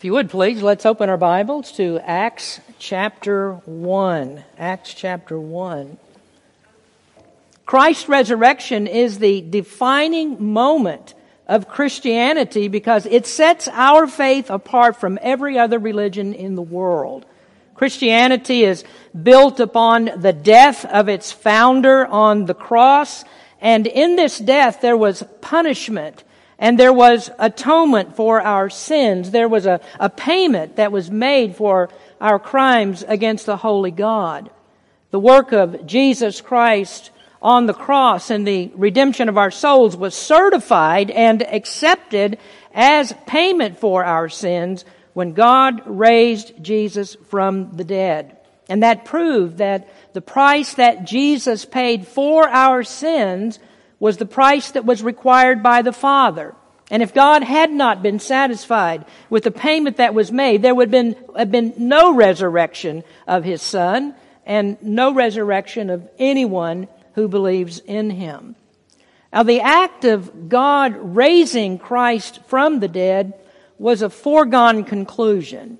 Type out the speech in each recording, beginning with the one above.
If you would please, let's open our Bibles to Acts chapter 1. Acts chapter 1. Christ's resurrection is the defining moment of Christianity because it sets our faith apart from every other religion in the world. Christianity is built upon the death of its founder on the cross, and in this death there was punishment and there was atonement for our sins. There was a, a payment that was made for our crimes against the holy God. The work of Jesus Christ on the cross and the redemption of our souls was certified and accepted as payment for our sins when God raised Jesus from the dead. And that proved that the price that Jesus paid for our sins was the price that was required by the Father. And if God had not been satisfied with the payment that was made, there would have been, have been no resurrection of His Son and no resurrection of anyone who believes in Him. Now, the act of God raising Christ from the dead was a foregone conclusion.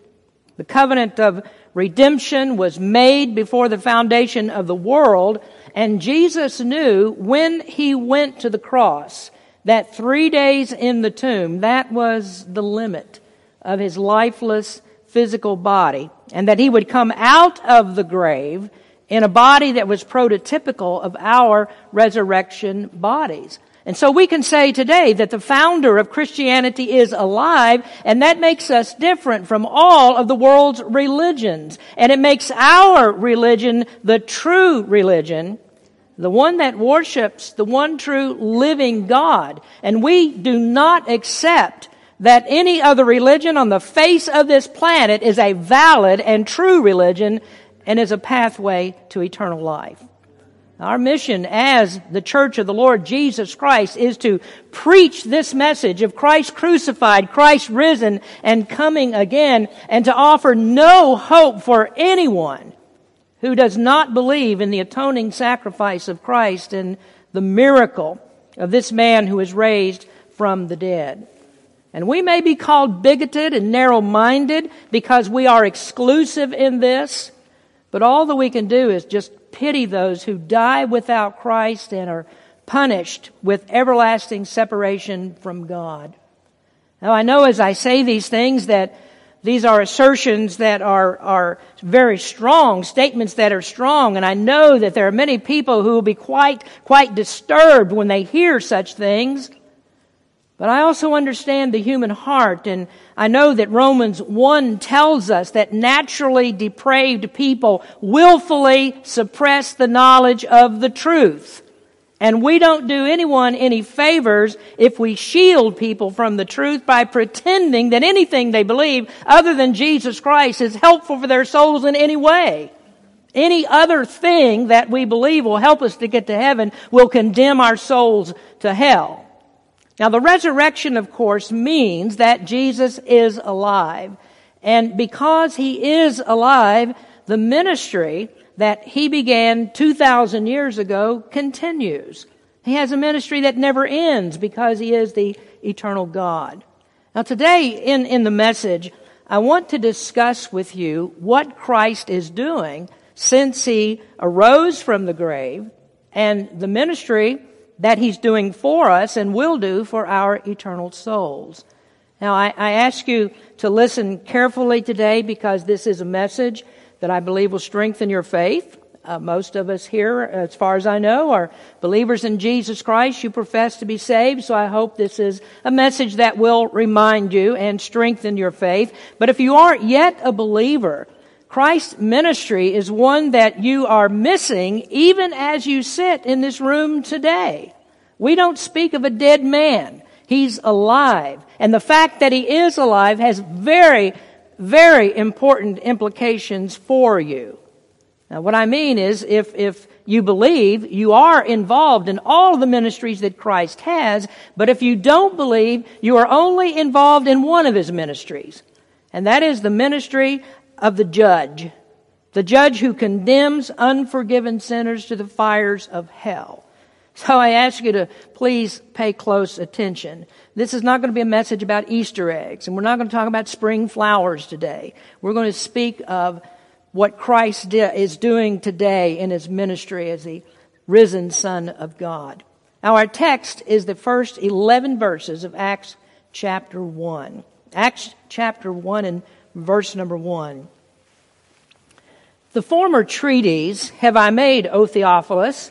The covenant of redemption was made before the foundation of the world, and Jesus knew when he went to the cross that three days in the tomb, that was the limit of his lifeless physical body, and that he would come out of the grave in a body that was prototypical of our resurrection bodies. And so we can say today that the founder of Christianity is alive, and that makes us different from all of the world's religions. And it makes our religion the true religion, the one that worships the one true living God. And we do not accept that any other religion on the face of this planet is a valid and true religion and is a pathway to eternal life. Our mission as the church of the Lord Jesus Christ is to preach this message of Christ crucified, Christ risen and coming again, and to offer no hope for anyone who does not believe in the atoning sacrifice of Christ and the miracle of this man who is raised from the dead. And we may be called bigoted and narrow minded because we are exclusive in this, but all that we can do is just pity those who die without Christ and are punished with everlasting separation from God. Now I know as I say these things that these are assertions that are, are very strong, statements that are strong, and I know that there are many people who will be quite, quite disturbed when they hear such things. But I also understand the human heart, and I know that Romans 1 tells us that naturally depraved people willfully suppress the knowledge of the truth. And we don't do anyone any favors if we shield people from the truth by pretending that anything they believe other than Jesus Christ is helpful for their souls in any way. Any other thing that we believe will help us to get to heaven will condemn our souls to hell. Now, the resurrection, of course, means that Jesus is alive. And because he is alive, the ministry that he began 2,000 years ago continues. He has a ministry that never ends because he is the eternal God. Now, today in, in the message, I want to discuss with you what Christ is doing since he arose from the grave and the ministry that he's doing for us and will do for our eternal souls. Now, I, I, ask you to listen carefully today because this is a message that I believe will strengthen your faith. Uh, most of us here, as far as I know, are believers in Jesus Christ. You profess to be saved, so I hope this is a message that will remind you and strengthen your faith. But if you aren't yet a believer, Christ's ministry is one that you are missing even as you sit in this room today. We don't speak of a dead man. He's alive. And the fact that he is alive has very, very important implications for you. Now, what I mean is, if, if you believe, you are involved in all the ministries that Christ has, but if you don't believe, you are only involved in one of his ministries. And that is the ministry of the judge. The judge who condemns unforgiven sinners to the fires of hell. So I ask you to please pay close attention. This is not going to be a message about Easter eggs, and we're not going to talk about spring flowers today. We're going to speak of what Christ is doing today in his ministry as the risen Son of God. Now, our text is the first 11 verses of Acts chapter 1. Acts chapter 1 and verse number 1. The former treaties have I made, O Theophilus,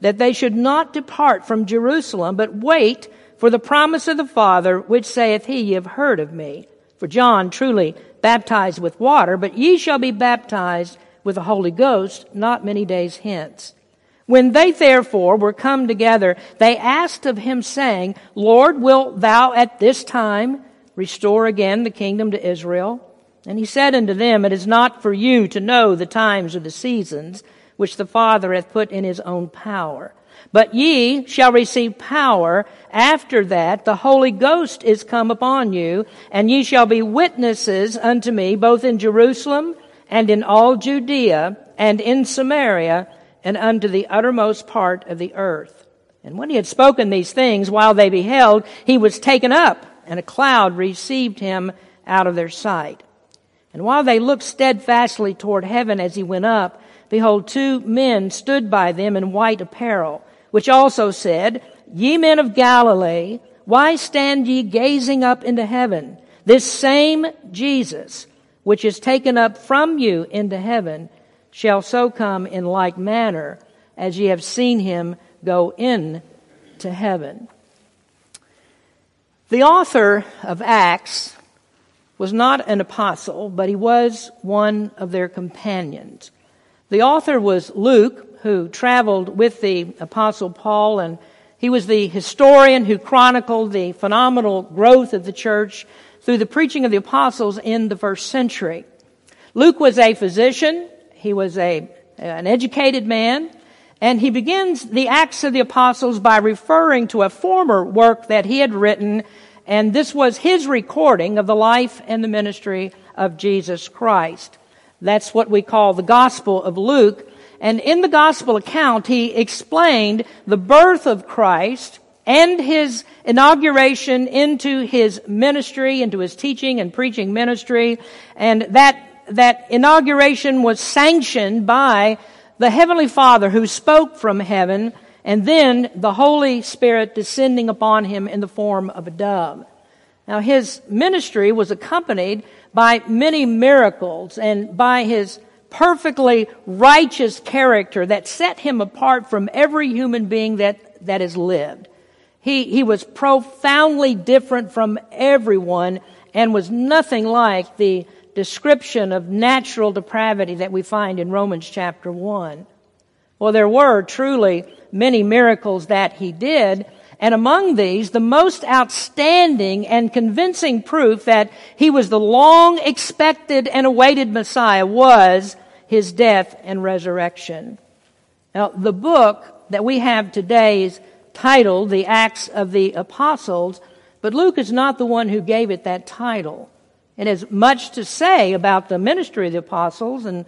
that they should not depart from Jerusalem, but wait for the promise of the Father, which saith he, Ye have heard of me. For John truly baptized with water, but ye shall be baptized with the Holy Ghost not many days hence. When they therefore were come together, they asked of him, saying, Lord, wilt thou at this time restore again the kingdom to Israel? And he said unto them, It is not for you to know the times or the seasons which the Father hath put in his own power. But ye shall receive power after that the Holy Ghost is come upon you, and ye shall be witnesses unto me both in Jerusalem and in all Judea and in Samaria and unto the uttermost part of the earth. And when he had spoken these things while they beheld, he was taken up, and a cloud received him out of their sight. And while they looked steadfastly toward heaven as he went up, behold, two men stood by them in white apparel which also said, Ye men of Galilee, why stand ye gazing up into heaven? This same Jesus, which is taken up from you into heaven, shall so come in like manner as ye have seen him go in to heaven. The author of Acts was not an apostle, but he was one of their companions. The author was Luke, who traveled with the Apostle Paul, and he was the historian who chronicled the phenomenal growth of the church through the preaching of the apostles in the first century. Luke was a physician, he was a, an educated man, and he begins the Acts of the Apostles by referring to a former work that he had written, and this was his recording of the life and the ministry of Jesus Christ. That's what we call the Gospel of Luke, and in the gospel account, he explained the birth of Christ and his inauguration into his ministry, into his teaching and preaching ministry. And that, that inauguration was sanctioned by the Heavenly Father who spoke from heaven and then the Holy Spirit descending upon him in the form of a dove. Now his ministry was accompanied by many miracles and by his perfectly righteous character that set him apart from every human being that, that has lived. He, he was profoundly different from everyone and was nothing like the description of natural depravity that we find in Romans chapter 1. Well, there were truly many miracles that he did, and among these, the most outstanding and convincing proof that he was the long expected and awaited Messiah was his death and resurrection. Now, the book that we have today is titled The Acts of the Apostles, but Luke is not the one who gave it that title. It has much to say about the ministry of the apostles and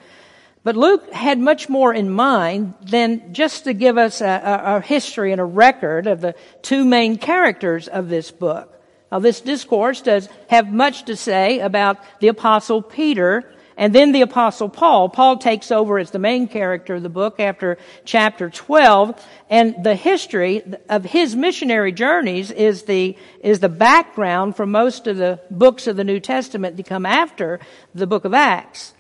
but Luke had much more in mind than just to give us a, a, a, history and a record of the two main characters of this book. Now, this discourse does have much to say about the apostle Peter and then the apostle Paul. Paul takes over as the main character of the book after chapter 12. And the history of his missionary journeys is the, is the background for most of the books of the New Testament to come after the book of Acts.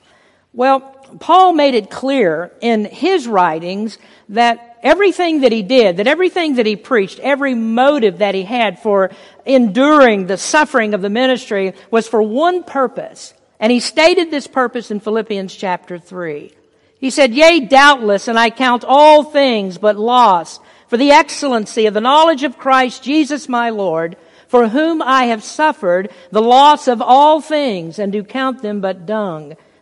Well, Paul made it clear in his writings that everything that he did, that everything that he preached, every motive that he had for enduring the suffering of the ministry was for one purpose. And he stated this purpose in Philippians chapter 3. He said, Yea, doubtless, and I count all things but loss for the excellency of the knowledge of Christ Jesus my Lord, for whom I have suffered the loss of all things and do count them but dung,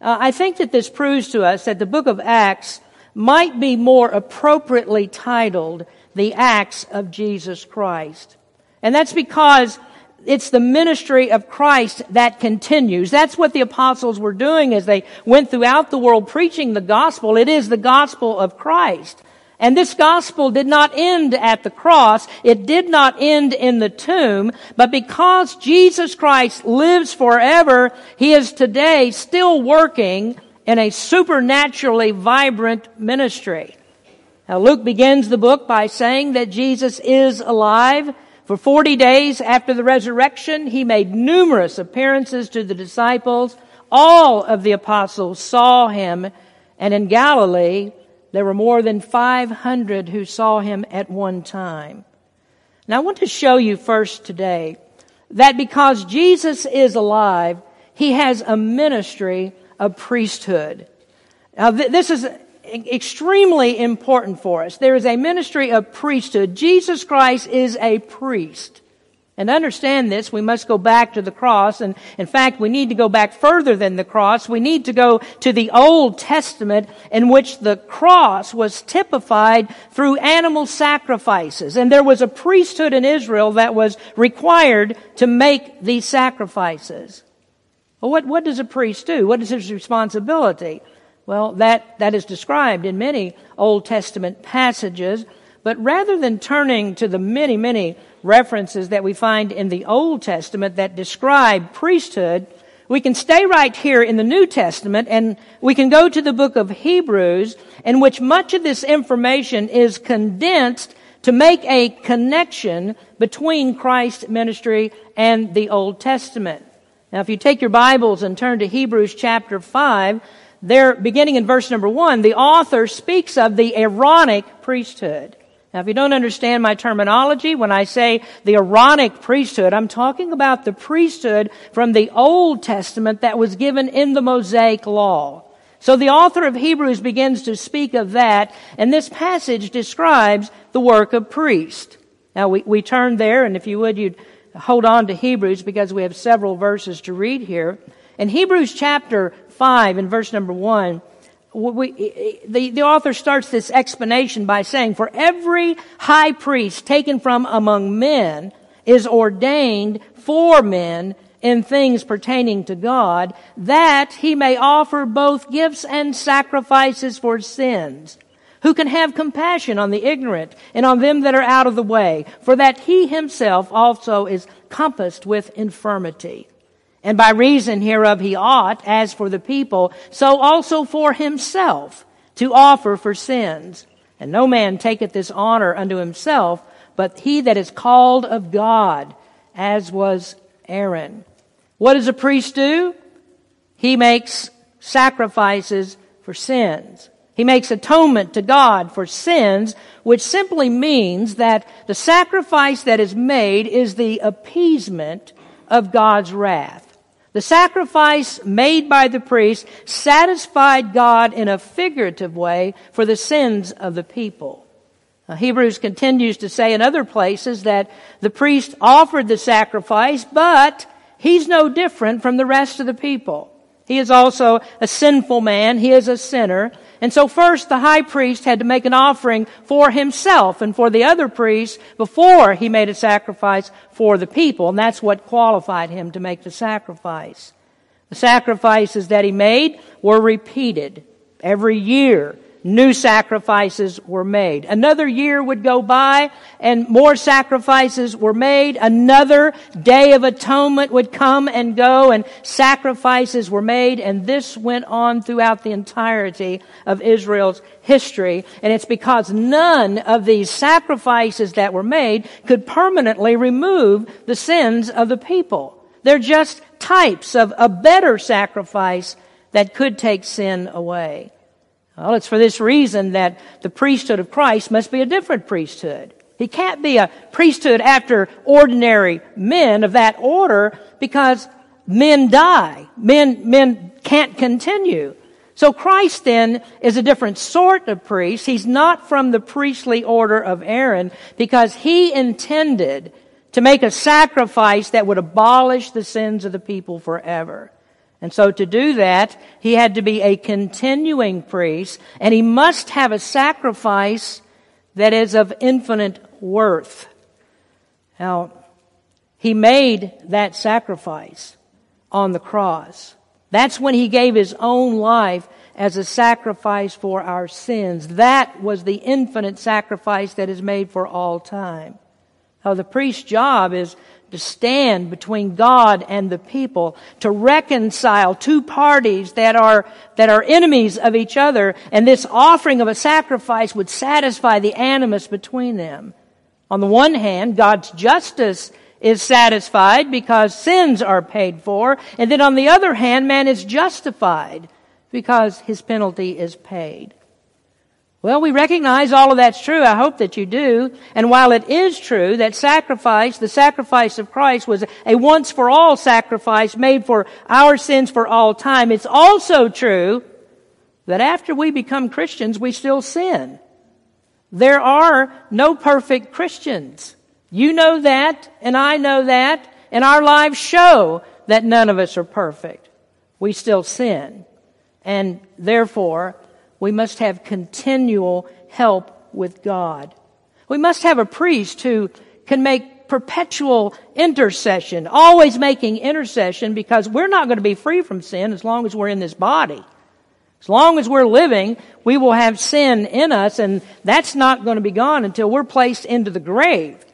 Uh, I think that this proves to us that the book of Acts might be more appropriately titled the Acts of Jesus Christ. And that's because it's the ministry of Christ that continues. That's what the apostles were doing as they went throughout the world preaching the gospel. It is the gospel of Christ. And this gospel did not end at the cross. It did not end in the tomb. But because Jesus Christ lives forever, He is today still working in a supernaturally vibrant ministry. Now Luke begins the book by saying that Jesus is alive. For 40 days after the resurrection, He made numerous appearances to the disciples. All of the apostles saw Him. And in Galilee, there were more than 500 who saw him at one time. Now I want to show you first today that because Jesus is alive, he has a ministry of priesthood. Now th- this is extremely important for us. There is a ministry of priesthood. Jesus Christ is a priest. And to understand this, we must go back to the cross. And in fact, we need to go back further than the cross. We need to go to the Old Testament in which the cross was typified through animal sacrifices. And there was a priesthood in Israel that was required to make these sacrifices. Well, what, what does a priest do? What is his responsibility? Well, that, that is described in many Old Testament passages. But rather than turning to the many, many references that we find in the Old Testament that describe priesthood, we can stay right here in the New Testament and we can go to the book of Hebrews in which much of this information is condensed to make a connection between Christ's ministry and the Old Testament. Now, if you take your Bibles and turn to Hebrews chapter 5, there, beginning in verse number 1, the author speaks of the Aaronic priesthood. Now, if you don't understand my terminology, when I say the Aaronic priesthood, I'm talking about the priesthood from the Old Testament that was given in the Mosaic Law. So the author of Hebrews begins to speak of that, and this passage describes the work of priest. Now, we, we turn there, and if you would, you'd hold on to Hebrews because we have several verses to read here. In Hebrews chapter 5 and verse number 1, we, the, the author starts this explanation by saying, For every high priest taken from among men is ordained for men in things pertaining to God, that he may offer both gifts and sacrifices for sins, who can have compassion on the ignorant and on them that are out of the way, for that he himself also is compassed with infirmity. And by reason hereof he ought, as for the people, so also for himself, to offer for sins. And no man taketh this honor unto himself, but he that is called of God, as was Aaron. What does a priest do? He makes sacrifices for sins. He makes atonement to God for sins, which simply means that the sacrifice that is made is the appeasement of God's wrath. The sacrifice made by the priest satisfied God in a figurative way for the sins of the people. Now, Hebrews continues to say in other places that the priest offered the sacrifice, but he's no different from the rest of the people. He is also a sinful man. He is a sinner. And so first the high priest had to make an offering for himself and for the other priests before he made a sacrifice for the people. And that's what qualified him to make the sacrifice. The sacrifices that he made were repeated every year new sacrifices were made. Another year would go by and more sacrifices were made. Another day of atonement would come and go and sacrifices were made. And this went on throughout the entirety of Israel's history. And it's because none of these sacrifices that were made could permanently remove the sins of the people. They're just types of a better sacrifice that could take sin away. Well, it's for this reason that the priesthood of Christ must be a different priesthood. He can't be a priesthood after ordinary men of that order because men die. Men, men can't continue. So Christ then is a different sort of priest. He's not from the priestly order of Aaron because he intended to make a sacrifice that would abolish the sins of the people forever. And so to do that, he had to be a continuing priest, and he must have a sacrifice that is of infinite worth. Now, he made that sacrifice on the cross. That's when he gave his own life as a sacrifice for our sins. That was the infinite sacrifice that is made for all time. Now, the priest's job is to stand between God and the people, to reconcile two parties that are, that are enemies of each other, and this offering of a sacrifice would satisfy the animus between them. On the one hand, God's justice is satisfied because sins are paid for, and then on the other hand, man is justified because his penalty is paid. Well, we recognize all of that's true. I hope that you do. And while it is true that sacrifice, the sacrifice of Christ was a once for all sacrifice made for our sins for all time, it's also true that after we become Christians, we still sin. There are no perfect Christians. You know that, and I know that, and our lives show that none of us are perfect. We still sin. And therefore, we must have continual help with God. We must have a priest who can make perpetual intercession, always making intercession because we're not going to be free from sin as long as we're in this body. As long as we're living, we will have sin in us and that's not going to be gone until we're placed into the grave.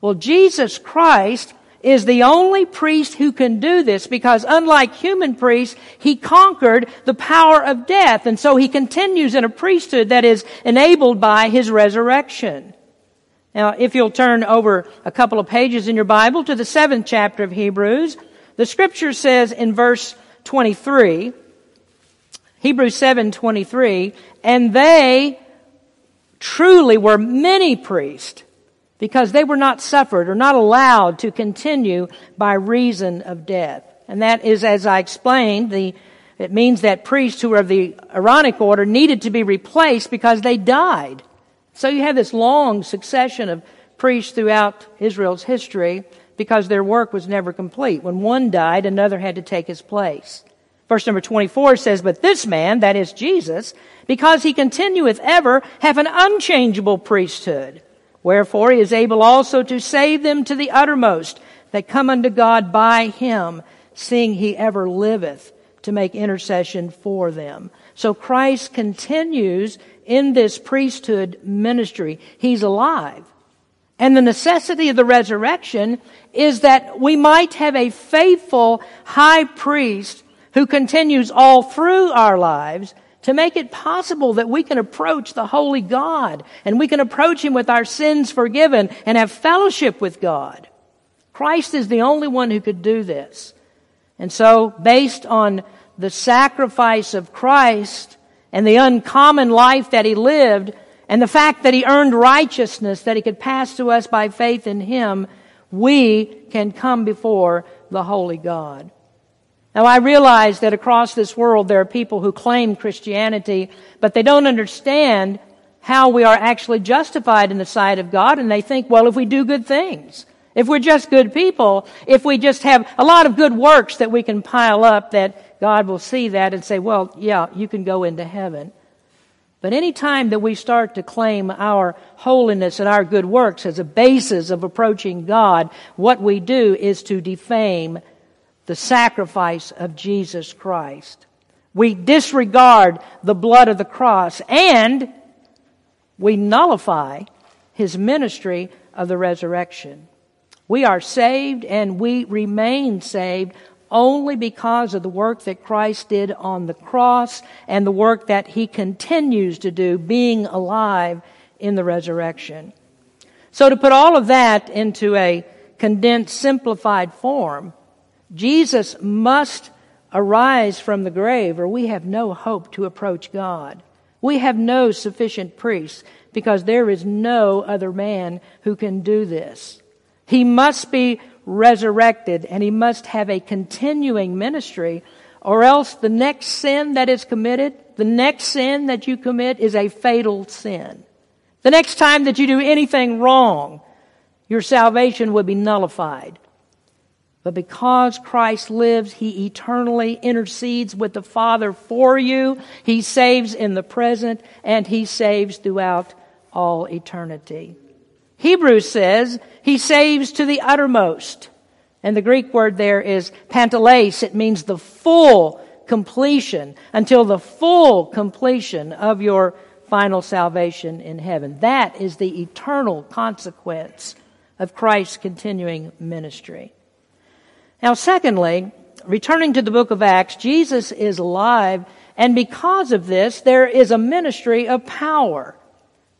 Well, Jesus Christ is the only priest who can do this because unlike human priests, he conquered the power of death. And so he continues in a priesthood that is enabled by his resurrection. Now, if you'll turn over a couple of pages in your Bible to the seventh chapter of Hebrews, the scripture says in verse 23, Hebrews 7, 23, and they truly were many priests because they were not suffered or not allowed to continue by reason of death. And that is, as I explained, the, it means that priests who are of the Aaronic order needed to be replaced because they died. So you have this long succession of priests throughout Israel's history because their work was never complete. When one died, another had to take his place. Verse number 24 says, But this man, that is Jesus, because he continueth ever, have an unchangeable priesthood Wherefore he is able also to save them to the uttermost that come unto God by him, seeing he ever liveth to make intercession for them. So Christ continues in this priesthood ministry. He's alive. And the necessity of the resurrection is that we might have a faithful high priest who continues all through our lives to make it possible that we can approach the holy God and we can approach Him with our sins forgiven and have fellowship with God. Christ is the only one who could do this. And so, based on the sacrifice of Christ and the uncommon life that He lived and the fact that He earned righteousness that He could pass to us by faith in Him, we can come before the holy God. Now I realize that across this world there are people who claim Christianity, but they don't understand how we are actually justified in the sight of God, and they think, well, if we do good things, if we're just good people, if we just have a lot of good works that we can pile up, that God will see that and say, well, yeah, you can go into heaven. But any time that we start to claim our holiness and our good works as a basis of approaching God, what we do is to defame the sacrifice of Jesus Christ. We disregard the blood of the cross and we nullify his ministry of the resurrection. We are saved and we remain saved only because of the work that Christ did on the cross and the work that he continues to do, being alive in the resurrection. So to put all of that into a condensed, simplified form, Jesus must arise from the grave or we have no hope to approach God. We have no sufficient priest because there is no other man who can do this. He must be resurrected and he must have a continuing ministry or else the next sin that is committed, the next sin that you commit is a fatal sin. The next time that you do anything wrong, your salvation would be nullified. But because Christ lives, He eternally intercedes with the Father for you. He saves in the present and He saves throughout all eternity. Hebrews says He saves to the uttermost. And the Greek word there is panteles. It means the full completion until the full completion of your final salvation in heaven. That is the eternal consequence of Christ's continuing ministry. Now, secondly, returning to the book of Acts, Jesus is alive, and because of this, there is a ministry of power.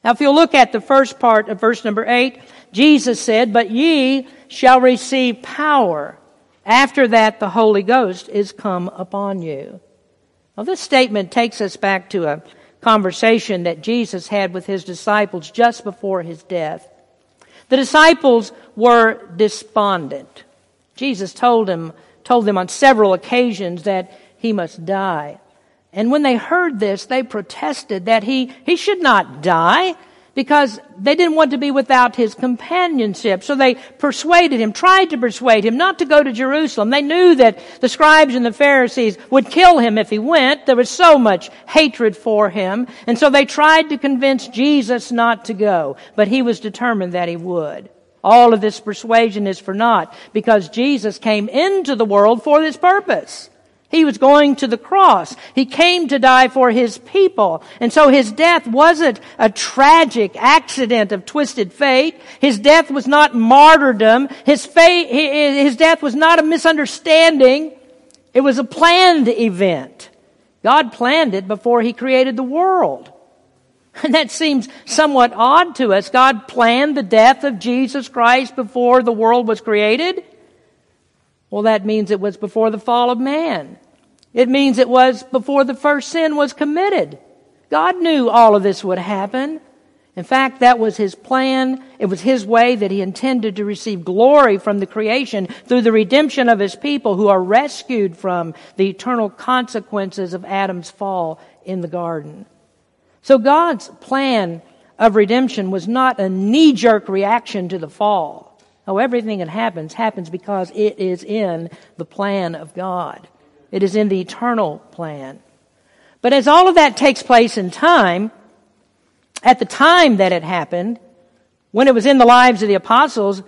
Now, if you'll look at the first part of verse number eight, Jesus said, But ye shall receive power. After that, the Holy Ghost is come upon you. Well, this statement takes us back to a conversation that Jesus had with his disciples just before his death. The disciples were despondent. Jesus told him, told them on several occasions that he must die. And when they heard this, they protested that he, he should not die because they didn't want to be without his companionship. So they persuaded him, tried to persuade him not to go to Jerusalem. They knew that the scribes and the Pharisees would kill him if he went. There was so much hatred for him. And so they tried to convince Jesus not to go, but he was determined that he would. All of this persuasion is for naught because Jesus came into the world for this purpose. He was going to the cross. He came to die for his people. And so his death wasn't a tragic accident of twisted fate. His death was not martyrdom. His fate, his death was not a misunderstanding. It was a planned event. God planned it before he created the world. And that seems somewhat odd to us. God planned the death of Jesus Christ before the world was created. Well, that means it was before the fall of man. It means it was before the first sin was committed. God knew all of this would happen. In fact, that was His plan. It was His way that He intended to receive glory from the creation through the redemption of His people who are rescued from the eternal consequences of Adam's fall in the garden. So God's plan of redemption was not a knee jerk reaction to the fall. Oh, everything that happens happens because it is in the plan of God. It is in the eternal plan. But as all of that takes place in time, at the time that it happened, when it was in the lives of the apostles,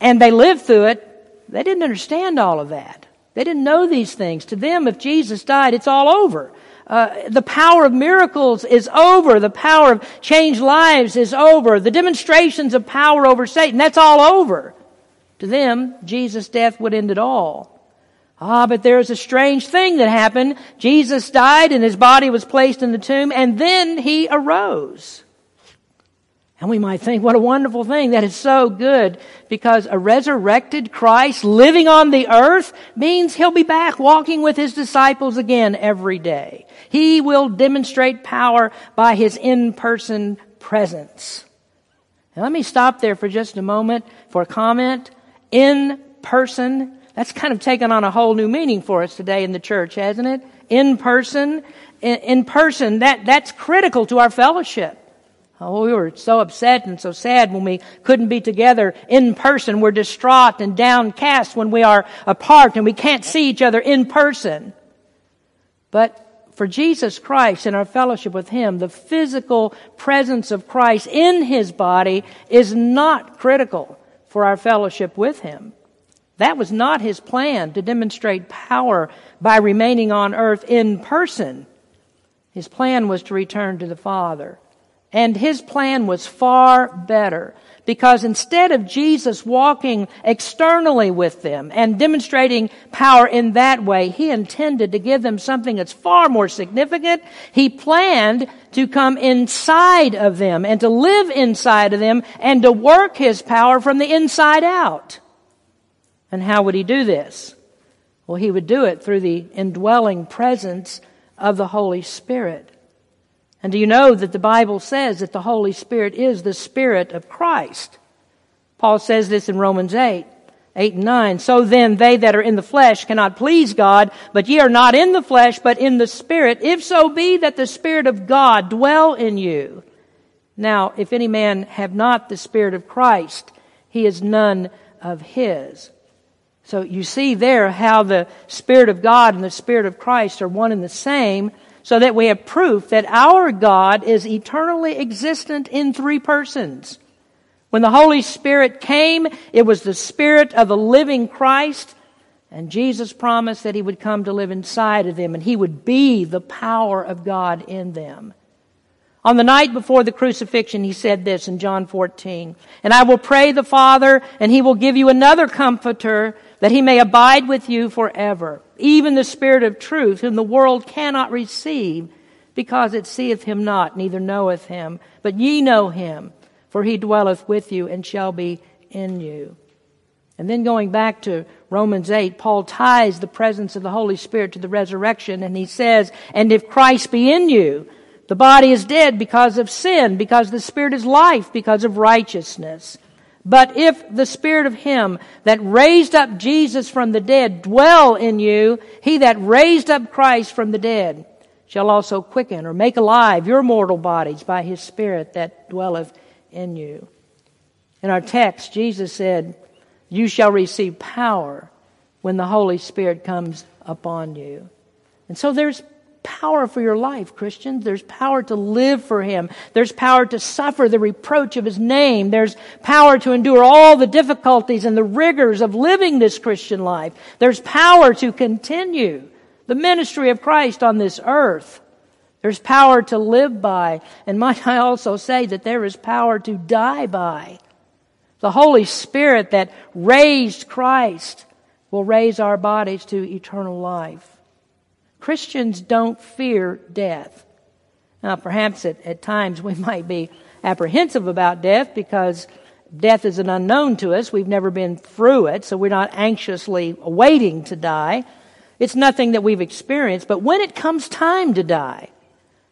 and they lived through it, they didn't understand all of that. They didn't know these things. To them, if Jesus died, it's all over. Uh, the power of miracles is over. The power of changed lives is over. The demonstrations of power over Satan, that's all over. To them, Jesus' death would end it all. Ah, but there's a strange thing that happened. Jesus died and his body was placed in the tomb and then he arose. And we might think, what a wonderful thing. That is so good because a resurrected Christ living on the earth means he'll be back walking with his disciples again every day. He will demonstrate power by his in-person presence. Now let me stop there for just a moment for a comment. In person, that's kind of taken on a whole new meaning for us today in the church, hasn't it? In person, in, in person, that, that's critical to our fellowship. Oh, we were so upset and so sad when we couldn't be together in person. We're distraught and downcast when we are apart and we can't see each other in person. But for Jesus Christ and our fellowship with Him, the physical presence of Christ in His body is not critical for our fellowship with Him. That was not his plan to demonstrate power by remaining on earth in person. His plan was to return to the Father. And his plan was far better because instead of Jesus walking externally with them and demonstrating power in that way, he intended to give them something that's far more significant. He planned to come inside of them and to live inside of them and to work his power from the inside out. And how would he do this? Well, he would do it through the indwelling presence of the Holy Spirit. And do you know that the Bible says that the Holy Spirit is the Spirit of Christ? Paul says this in Romans 8. 8 and 9. So then they that are in the flesh cannot please God, but ye are not in the flesh, but in the Spirit, if so be that the Spirit of God dwell in you. Now, if any man have not the Spirit of Christ, he is none of his. So you see there how the Spirit of God and the Spirit of Christ are one and the same, so that we have proof that our God is eternally existent in three persons. When the Holy Spirit came, it was the Spirit of the living Christ, and Jesus promised that He would come to live inside of them, and He would be the power of God in them. On the night before the crucifixion, he said this in John 14, And I will pray the Father, and he will give you another comforter, that he may abide with you forever, even the Spirit of truth, whom the world cannot receive, because it seeth him not, neither knoweth him. But ye know him, for he dwelleth with you and shall be in you. And then going back to Romans 8, Paul ties the presence of the Holy Spirit to the resurrection, and he says, And if Christ be in you, the body is dead because of sin, because the Spirit is life, because of righteousness. But if the Spirit of Him that raised up Jesus from the dead dwell in you, He that raised up Christ from the dead shall also quicken or make alive your mortal bodies by His Spirit that dwelleth in you. In our text, Jesus said, You shall receive power when the Holy Spirit comes upon you. And so there's power for your life, Christians. There's power to live for Him. There's power to suffer the reproach of His name. There's power to endure all the difficulties and the rigors of living this Christian life. There's power to continue the ministry of Christ on this earth. There's power to live by. And might I also say that there is power to die by. The Holy Spirit that raised Christ will raise our bodies to eternal life. Christians don't fear death. Now, perhaps at, at times we might be apprehensive about death because death is an unknown to us. We've never been through it, so we're not anxiously waiting to die. It's nothing that we've experienced, but when it comes time to die,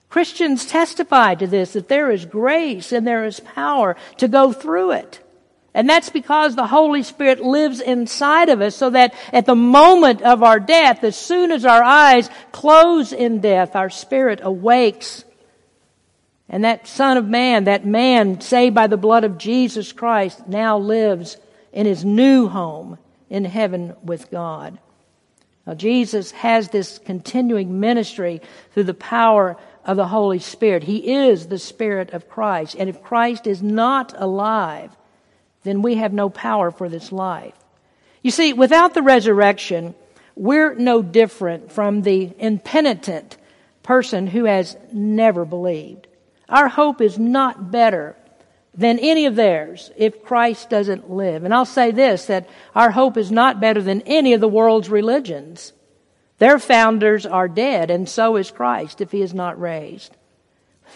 Christians testify to this that there is grace and there is power to go through it. And that's because the Holy Spirit lives inside of us so that at the moment of our death, as soon as our eyes close in death, our spirit awakes. And that Son of Man, that man saved by the blood of Jesus Christ, now lives in his new home in heaven with God. Now, Jesus has this continuing ministry through the power of the Holy Spirit. He is the Spirit of Christ. And if Christ is not alive, then we have no power for this life. You see, without the resurrection, we're no different from the impenitent person who has never believed. Our hope is not better than any of theirs if Christ doesn't live. And I'll say this, that our hope is not better than any of the world's religions. Their founders are dead, and so is Christ if he is not raised.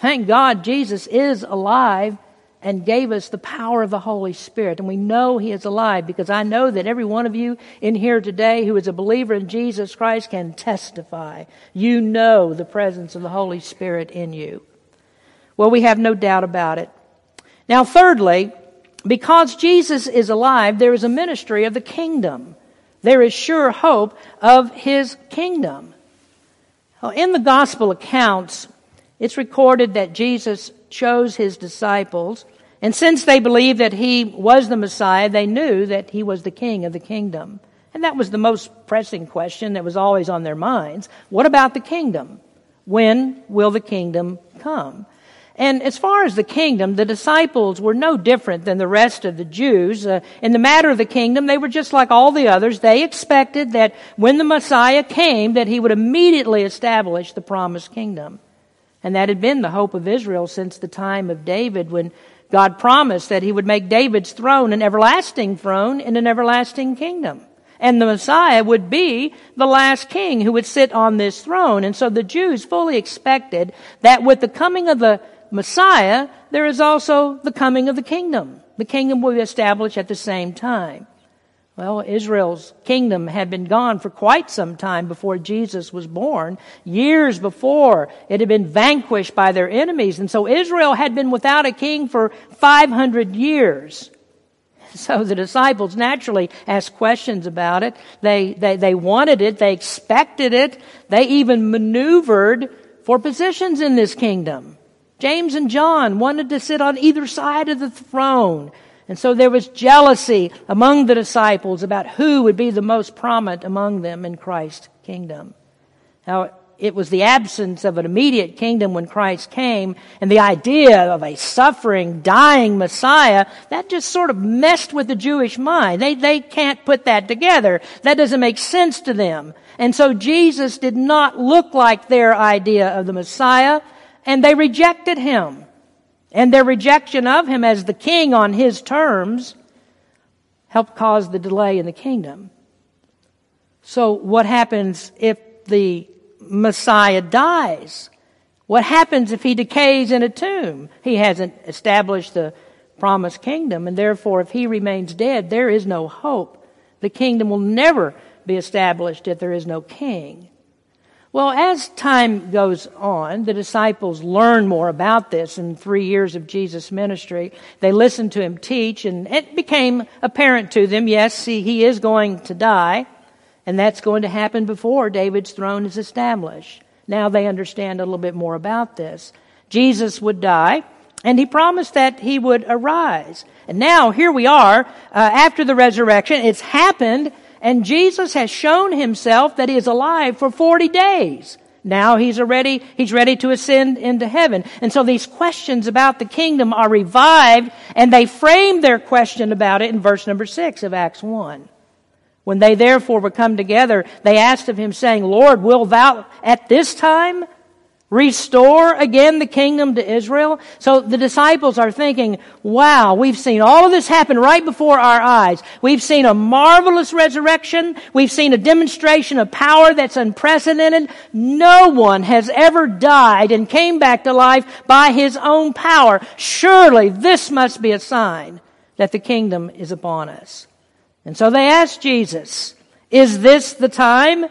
Thank God Jesus is alive and gave us the power of the Holy Spirit. And we know He is alive because I know that every one of you in here today who is a believer in Jesus Christ can testify. You know the presence of the Holy Spirit in you. Well, we have no doubt about it. Now, thirdly, because Jesus is alive, there is a ministry of the kingdom. There is sure hope of His kingdom. In the gospel accounts, it's recorded that Jesus chose his disciples and since they believed that he was the Messiah, they knew that he was the king of the kingdom. And that was the most pressing question that was always on their minds. What about the kingdom? When will the kingdom come? And as far as the kingdom, the disciples were no different than the rest of the Jews. Uh, in the matter of the kingdom, they were just like all the others. They expected that when the Messiah came, that he would immediately establish the promised kingdom. And that had been the hope of Israel since the time of David when God promised that he would make David's throne an everlasting throne in an everlasting kingdom. And the Messiah would be the last king who would sit on this throne. And so the Jews fully expected that with the coming of the Messiah, there is also the coming of the kingdom. The kingdom will be established at the same time. Well, Israel's kingdom had been gone for quite some time before Jesus was born. Years before, it had been vanquished by their enemies. And so Israel had been without a king for 500 years. So the disciples naturally asked questions about it. They, they, they wanted it. They expected it. They even maneuvered for positions in this kingdom. James and John wanted to sit on either side of the throne. And so there was jealousy among the disciples about who would be the most prominent among them in Christ's kingdom. Now, it was the absence of an immediate kingdom when Christ came and the idea of a suffering, dying Messiah, that just sort of messed with the Jewish mind. They, they can't put that together. That doesn't make sense to them. And so Jesus did not look like their idea of the Messiah and they rejected him. And their rejection of him as the king on his terms helped cause the delay in the kingdom. So what happens if the Messiah dies? What happens if he decays in a tomb? He hasn't established the promised kingdom, and therefore if he remains dead, there is no hope. The kingdom will never be established if there is no king. Well, as time goes on, the disciples learn more about this in three years of Jesus' ministry. They listened to him teach, and it became apparent to them, yes, see, he is going to die, and that's going to happen before David's throne is established. Now they understand a little bit more about this. Jesus would die, and he promised that he would arise. And now here we are, uh, after the resurrection. It's happened, and Jesus has shown himself that he is alive for 40 days. Now he's already, he's ready to ascend into heaven. And so these questions about the kingdom are revived and they frame their question about it in verse number six of Acts 1. When they therefore were come together, they asked of him saying, Lord, will thou at this time restore again the kingdom to Israel. So the disciples are thinking, wow, we've seen all of this happen right before our eyes. We've seen a marvelous resurrection. We've seen a demonstration of power that's unprecedented. No one has ever died and came back to life by his own power. Surely this must be a sign that the kingdom is upon us. And so they asked Jesus, is this the time?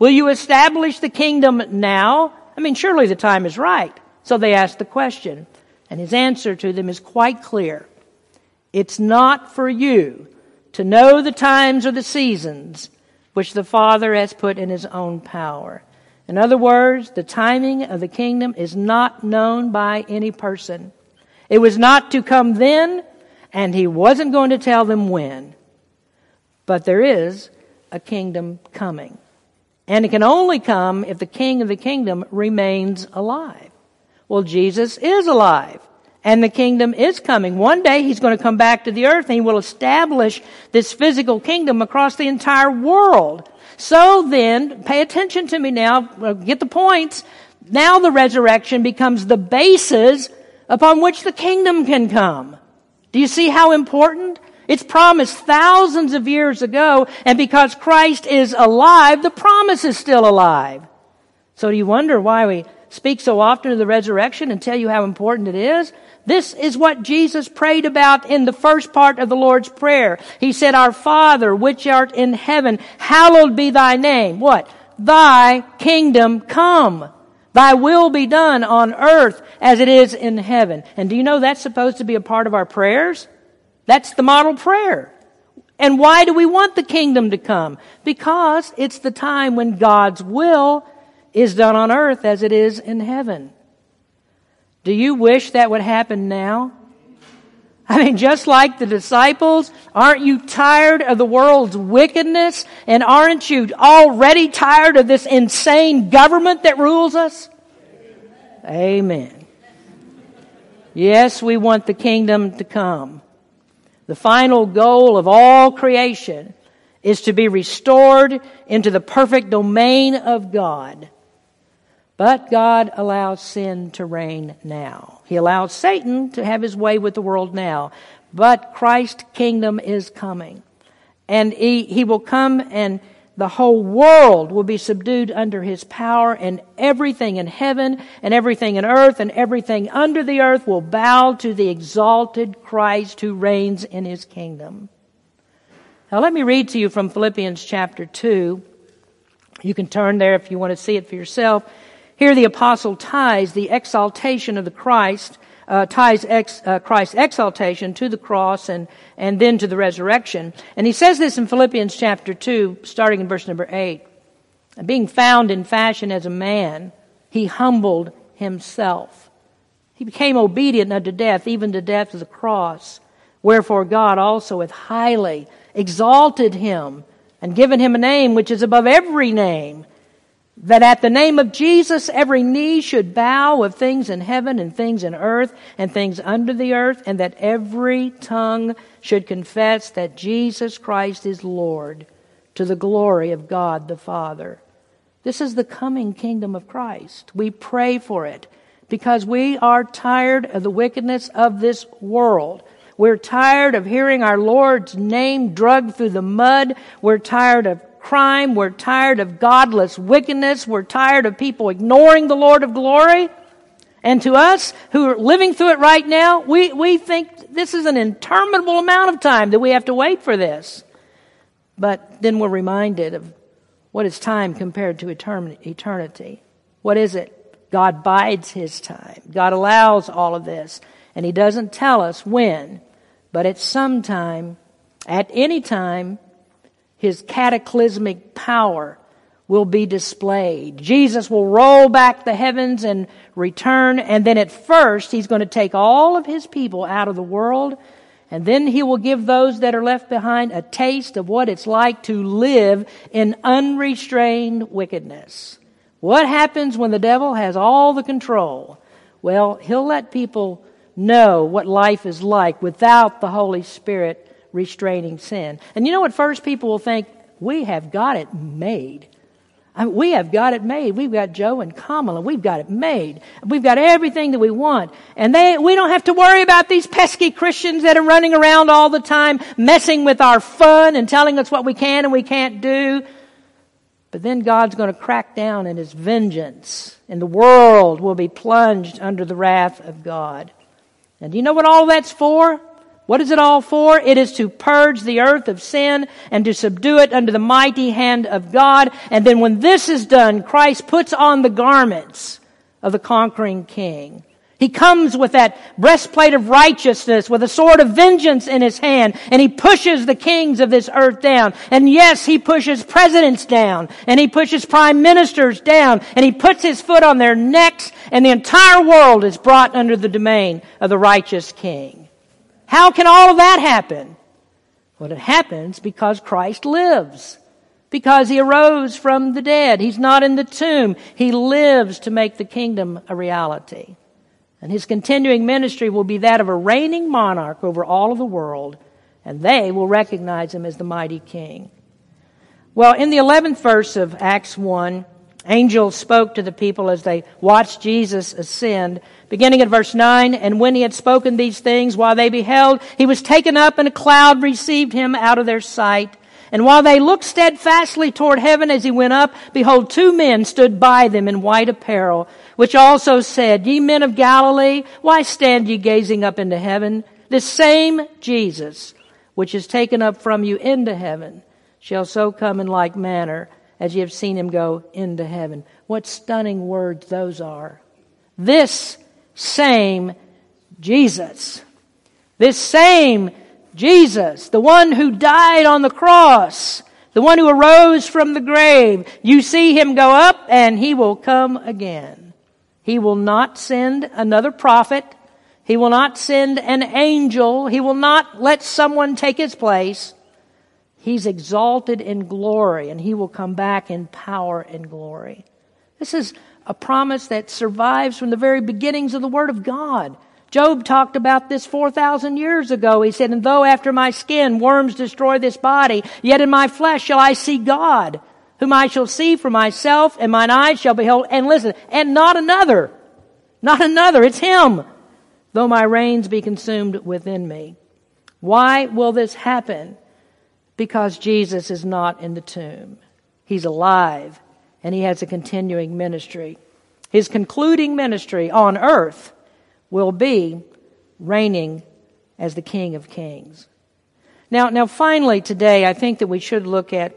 Will you establish the kingdom now? I mean, surely the time is right. So they ask the question, and his answer to them is quite clear. It's not for you to know the times or the seasons which the Father has put in his own power. In other words, the timing of the kingdom is not known by any person. It was not to come then, and he wasn't going to tell them when. But there is a kingdom coming. And it can only come if the king of the kingdom remains alive. Well, Jesus is alive. And the kingdom is coming. One day he's going to come back to the earth and he will establish this physical kingdom across the entire world. So then, pay attention to me now, uh, get the points. Now the resurrection becomes the basis upon which the kingdom can come. Do you see how important it's promised thousands of years ago, and because Christ is alive, the promise is still alive. So do you wonder why we speak so often of the resurrection and tell you how important it is? This is what Jesus prayed about in the first part of the Lord's Prayer. He said, Our Father, which art in heaven, hallowed be thy name. What? Thy kingdom come. Thy will be done on earth as it is in heaven. And do you know that's supposed to be a part of our prayers? That's the model prayer. And why do we want the kingdom to come? Because it's the time when God's will is done on earth as it is in heaven. Do you wish that would happen now? I mean, just like the disciples, aren't you tired of the world's wickedness? And aren't you already tired of this insane government that rules us? Amen. Yes, we want the kingdom to come. The final goal of all creation is to be restored into the perfect domain of God. But God allows sin to reign now. He allows Satan to have his way with the world now. But Christ's kingdom is coming. And he, he will come and the whole world will be subdued under his power and everything in heaven and everything in earth and everything under the earth will bow to the exalted Christ who reigns in his kingdom. Now let me read to you from Philippians chapter 2. You can turn there if you want to see it for yourself. Here the apostle ties the exaltation of the Christ, uh, ties ex, uh, Christ's exaltation to the cross and, and then to the resurrection. And he says this in Philippians chapter 2, starting in verse number 8. Being found in fashion as a man, he humbled himself. He became obedient unto death, even to death of the cross. Wherefore God also hath highly exalted him and given him a name which is above every name that at the name of Jesus every knee should bow of things in heaven and things in earth and things under the earth, and that every tongue should confess that Jesus Christ is Lord to the glory of God the Father. This is the coming kingdom of Christ. We pray for it because we are tired of the wickedness of this world. We're tired of hearing our Lord's name drugged through the mud. We're tired of crime. We're tired of godless wickedness. We're tired of people ignoring the Lord of glory. And to us who are living through it right now, we, we think this is an interminable amount of time that we have to wait for this. But then we're reminded of what is time compared to eternity. What is it? God bides his time. God allows all of this. And he doesn't tell us when, but at some time, at any time, his cataclysmic power will be displayed. Jesus will roll back the heavens and return, and then at first he's going to take all of his people out of the world, and then he will give those that are left behind a taste of what it's like to live in unrestrained wickedness. What happens when the devil has all the control? Well, he'll let people know what life is like without the Holy Spirit restraining sin. And you know what first people will think? We have got it made. I mean, we have got it made. We've got Joe and Kamala. We've got it made. We've got everything that we want. And they, we don't have to worry about these pesky Christians that are running around all the time, messing with our fun and telling us what we can and we can't do. But then God's going to crack down in His vengeance, and the world will be plunged under the wrath of God. And do you know what all that's for? What is it all for? It is to purge the earth of sin and to subdue it under the mighty hand of God. And then when this is done, Christ puts on the garments of the conquering king. He comes with that breastplate of righteousness, with a sword of vengeance in his hand, and he pushes the kings of this earth down. And yes, he pushes presidents down, and he pushes prime ministers down, and he puts his foot on their necks, and the entire world is brought under the domain of the righteous king. How can all of that happen? Well, it happens because Christ lives. Because he arose from the dead. He's not in the tomb. He lives to make the kingdom a reality. And his continuing ministry will be that of a reigning monarch over all of the world, and they will recognize him as the mighty king. Well, in the 11th verse of Acts 1, angels spoke to the people as they watched Jesus ascend. Beginning at verse 9, and when he had spoken these things, while they beheld, he was taken up, and a cloud received him out of their sight. And while they looked steadfastly toward heaven as he went up, behold, two men stood by them in white apparel, which also said, Ye men of Galilee, why stand ye gazing up into heaven? This same Jesus, which is taken up from you into heaven, shall so come in like manner as you have seen him go into heaven. What stunning words those are. This same Jesus. This same Jesus, the one who died on the cross, the one who arose from the grave, you see him go up and he will come again. He will not send another prophet. He will not send an angel. He will not let someone take his place. He's exalted in glory and he will come back in power and glory. This is a promise that survives from the very beginnings of the Word of God. Job talked about this 4,000 years ago. He said, And though after my skin worms destroy this body, yet in my flesh shall I see God, whom I shall see for myself, and mine eyes shall behold. And listen, and not another. Not another. It's Him. Though my reins be consumed within me. Why will this happen? Because Jesus is not in the tomb. He's alive, and He has a continuing ministry. His concluding ministry on earth will be reigning as the King of Kings. Now, now finally today, I think that we should look at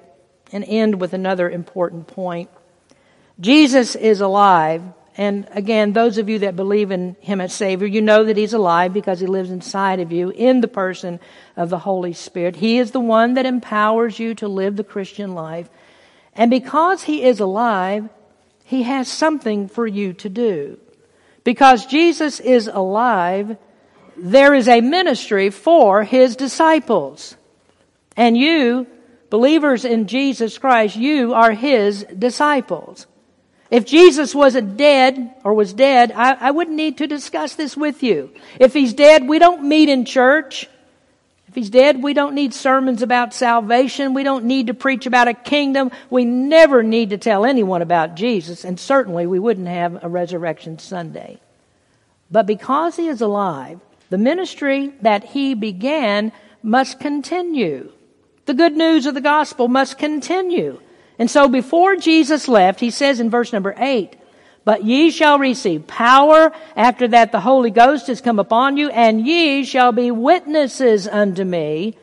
and end with another important point. Jesus is alive, and again, those of you that believe in Him as Savior, you know that He's alive because He lives inside of you in the person of the Holy Spirit. He is the one that empowers you to live the Christian life. And because He is alive, He has something for you to do. Because Jesus is alive, there is a ministry for his disciples. And you, believers in Jesus Christ, you are his disciples. If Jesus wasn't dead or was dead, I, I, wouldn't need to discuss this with you. If he's dead, we don't meet in church. If he's dead, we don't need sermons about salvation. We don't need to preach about a kingdom. We never need to tell anyone about Jesus, and certainly we wouldn't have a resurrection Sunday. But because he is alive, the ministry that he began must continue. The good news of the gospel must continue. And so before Jesus left, he says in verse number eight, but ye shall receive power after that the Holy Ghost has come upon you, and ye shall be witnesses unto me,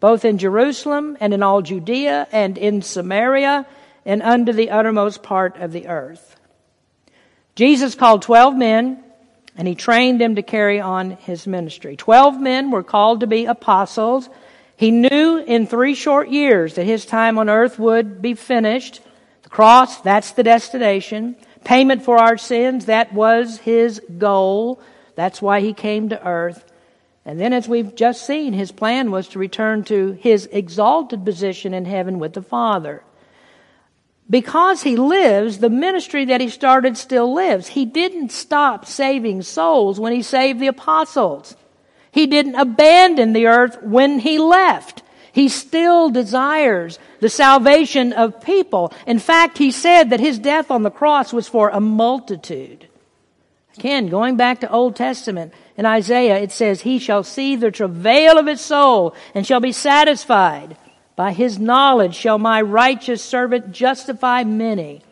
both in Jerusalem and in all Judea and in Samaria and unto the uttermost part of the earth. Jesus called twelve men, and he trained them to carry on his ministry. Twelve men were called to be apostles. He knew in three short years that his time on earth would be finished. The cross, that's the destination. Payment for our sins, that was his goal. That's why he came to earth. And then, as we've just seen, his plan was to return to his exalted position in heaven with the Father. Because he lives, the ministry that he started still lives. He didn't stop saving souls when he saved the apostles. He didn't abandon the earth when he left. He still desires the salvation of people. In fact, he said that his death on the cross was for a multitude. Again, going back to Old Testament, in Isaiah, it says, He shall see the travail of his soul and shall be satisfied. By his knowledge shall my righteous servant justify many,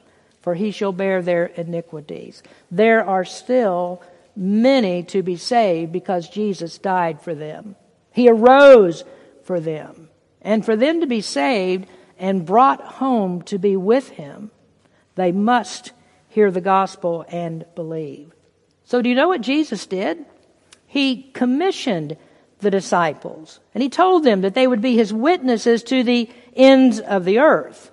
for he shall bear their iniquities. There are still many to be saved because Jesus died for them. He arose for them and for them to be saved and brought home to be with him, they must hear the gospel and believe. So, do you know what Jesus did? He commissioned the disciples, and he told them that they would be his witnesses to the ends of the earth.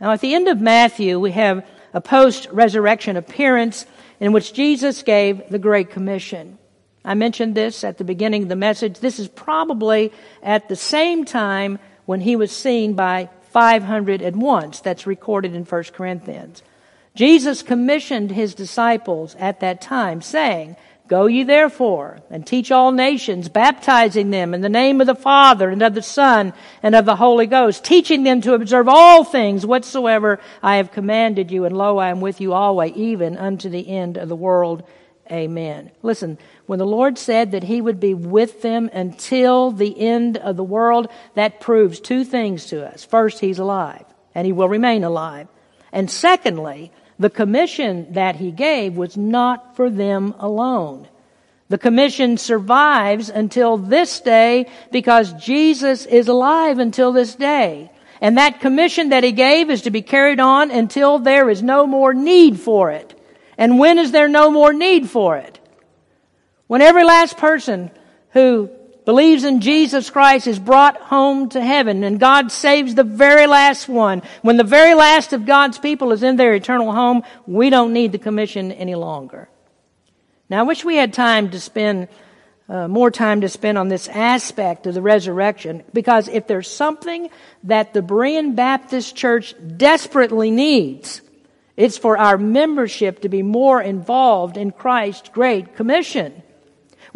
Now, at the end of Matthew, we have a post resurrection appearance in which Jesus gave the Great Commission. I mentioned this at the beginning of the message. This is probably at the same time when he was seen by 500 at once. That's recorded in 1 Corinthians. Jesus commissioned his disciples at that time, saying, Go ye therefore and teach all nations, baptizing them in the name of the Father and of the Son and of the Holy Ghost, teaching them to observe all things whatsoever I have commanded you. And lo, I am with you always, even unto the end of the world. Amen. Listen, when the Lord said that He would be with them until the end of the world, that proves two things to us. First, He's alive, and He will remain alive. And secondly, the commission that He gave was not for them alone. The commission survives until this day because Jesus is alive until this day. And that commission that He gave is to be carried on until there is no more need for it. And when is there no more need for it? When every last person who believes in Jesus Christ is brought home to heaven and God saves the very last one. When the very last of God's people is in their eternal home, we don't need the commission any longer. Now I wish we had time to spend uh, more time to spend on this aspect of the resurrection because if there's something that the Berean Baptist Church desperately needs, it's for our membership to be more involved in Christ's Great Commission.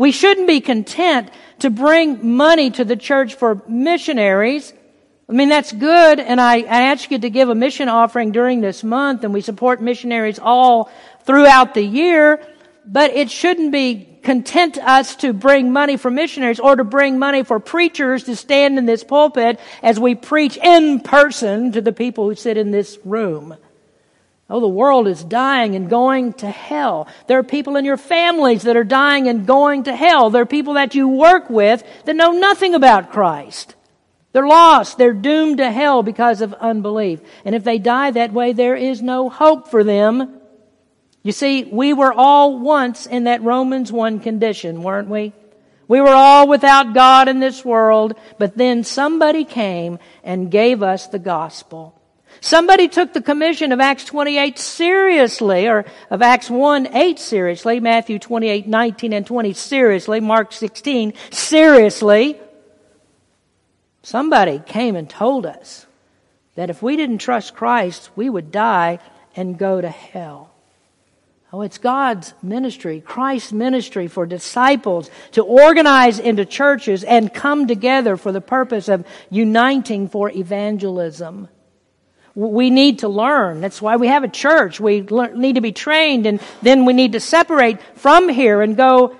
We shouldn't be content to bring money to the church for missionaries. I mean, that's good, and I, I ask you to give a mission offering during this month, and we support missionaries all throughout the year, but it shouldn't be content us to bring money for missionaries or to bring money for preachers to stand in this pulpit as we preach in person to the people who sit in this room. Oh, the world is dying and going to hell. There are people in your families that are dying and going to hell. There are people that you work with that know nothing about Christ. They're lost. They're doomed to hell because of unbelief. And if they die that way, there is no hope for them. You see, we were all once in that Romans 1 condition, weren't we? We were all without God in this world, but then somebody came and gave us the gospel. Somebody took the commission of Acts 28 seriously, or of Acts 1 8 seriously, Matthew 28 19 and 20 seriously, Mark 16 seriously. Somebody came and told us that if we didn't trust Christ, we would die and go to hell. Oh, it's God's ministry, Christ's ministry for disciples to organize into churches and come together for the purpose of uniting for evangelism. We need to learn. That's why we have a church. We need to be trained and then we need to separate from here and go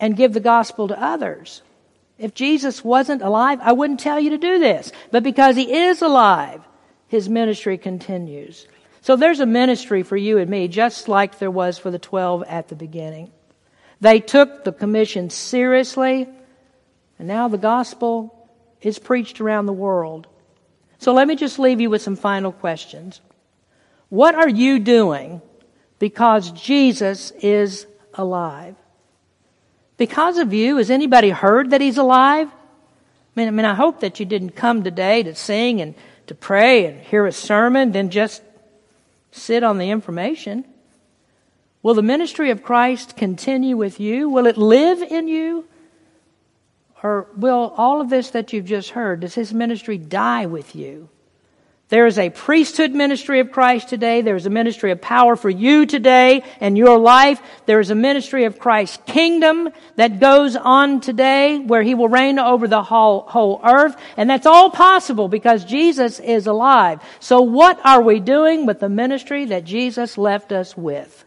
and give the gospel to others. If Jesus wasn't alive, I wouldn't tell you to do this. But because he is alive, his ministry continues. So there's a ministry for you and me, just like there was for the 12 at the beginning. They took the commission seriously, and now the gospel is preached around the world. So let me just leave you with some final questions. What are you doing because Jesus is alive? Because of you, has anybody heard that he's alive? I mean, I mean, I hope that you didn't come today to sing and to pray and hear a sermon, then just sit on the information. Will the ministry of Christ continue with you? Will it live in you? Or will all of this that you've just heard, does his ministry die with you? There is a priesthood ministry of Christ today. There is a ministry of power for you today and your life. There is a ministry of Christ's kingdom that goes on today where he will reign over the whole, whole earth. And that's all possible because Jesus is alive. So what are we doing with the ministry that Jesus left us with?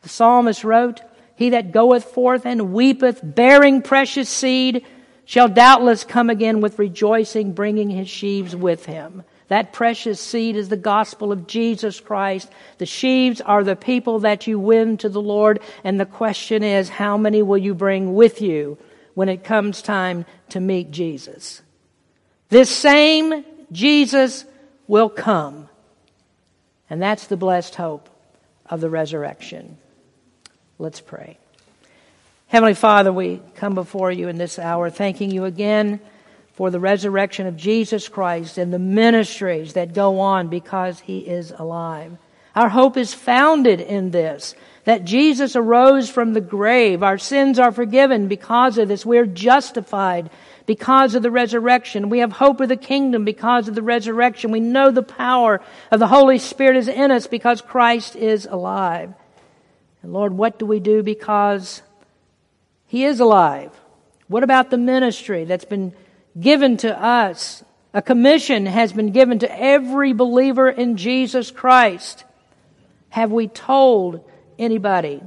The psalmist wrote, He that goeth forth and weepeth, bearing precious seed, shall doubtless come again with rejoicing, bringing his sheaves with him. That precious seed is the gospel of Jesus Christ. The sheaves are the people that you win to the Lord. And the question is, how many will you bring with you when it comes time to meet Jesus? This same Jesus will come. And that's the blessed hope of the resurrection. Let's pray. Heavenly Father, we come before you in this hour, thanking you again for the resurrection of Jesus Christ and the ministries that go on because he is alive. Our hope is founded in this, that Jesus arose from the grave. Our sins are forgiven because of this. We're justified because of the resurrection. We have hope of the kingdom because of the resurrection. We know the power of the Holy Spirit is in us because Christ is alive. And Lord, what do we do because He is alive? What about the ministry that's been given to us. A commission has been given to every believer in Jesus Christ. Have we told anybody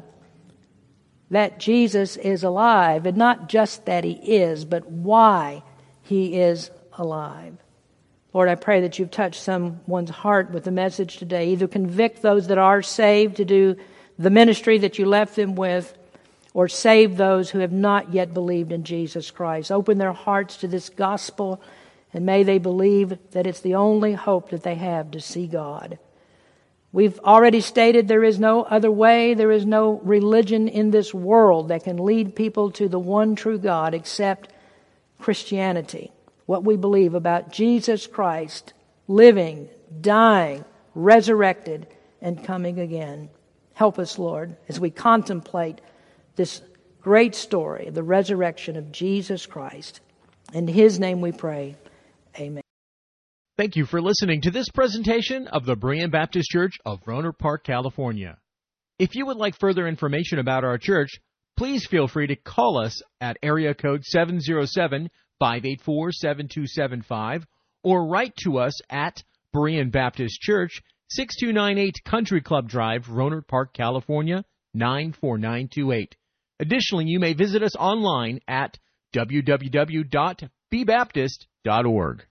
that Jesus is alive? And not just that he is, but why he is alive. Lord, I pray that you've touched someone's heart with the message today. Either convict those that are saved to do the ministry that you left them with, or save those who have not yet believed in Jesus Christ. Open their hearts to this gospel, and may they believe that it's the only hope that they have to see God. We've already stated there is no other way, there is no religion in this world that can lead people to the one true God except Christianity. What we believe about Jesus Christ living, dying, resurrected, and coming again. Help us, Lord, as we contemplate this great story, of the resurrection of Jesus Christ. In His name we pray. Amen. Thank you for listening to this presentation of the Berean Baptist Church of Rohnert Park, California. If you would like further information about our church, please feel free to call us at area code 707-584-7275 or write to us at Berean Baptist Church, 6298 Country Club Drive, Rohnert Park, California, 94928. Additionally, you may visit us online at www.bbaptist.org.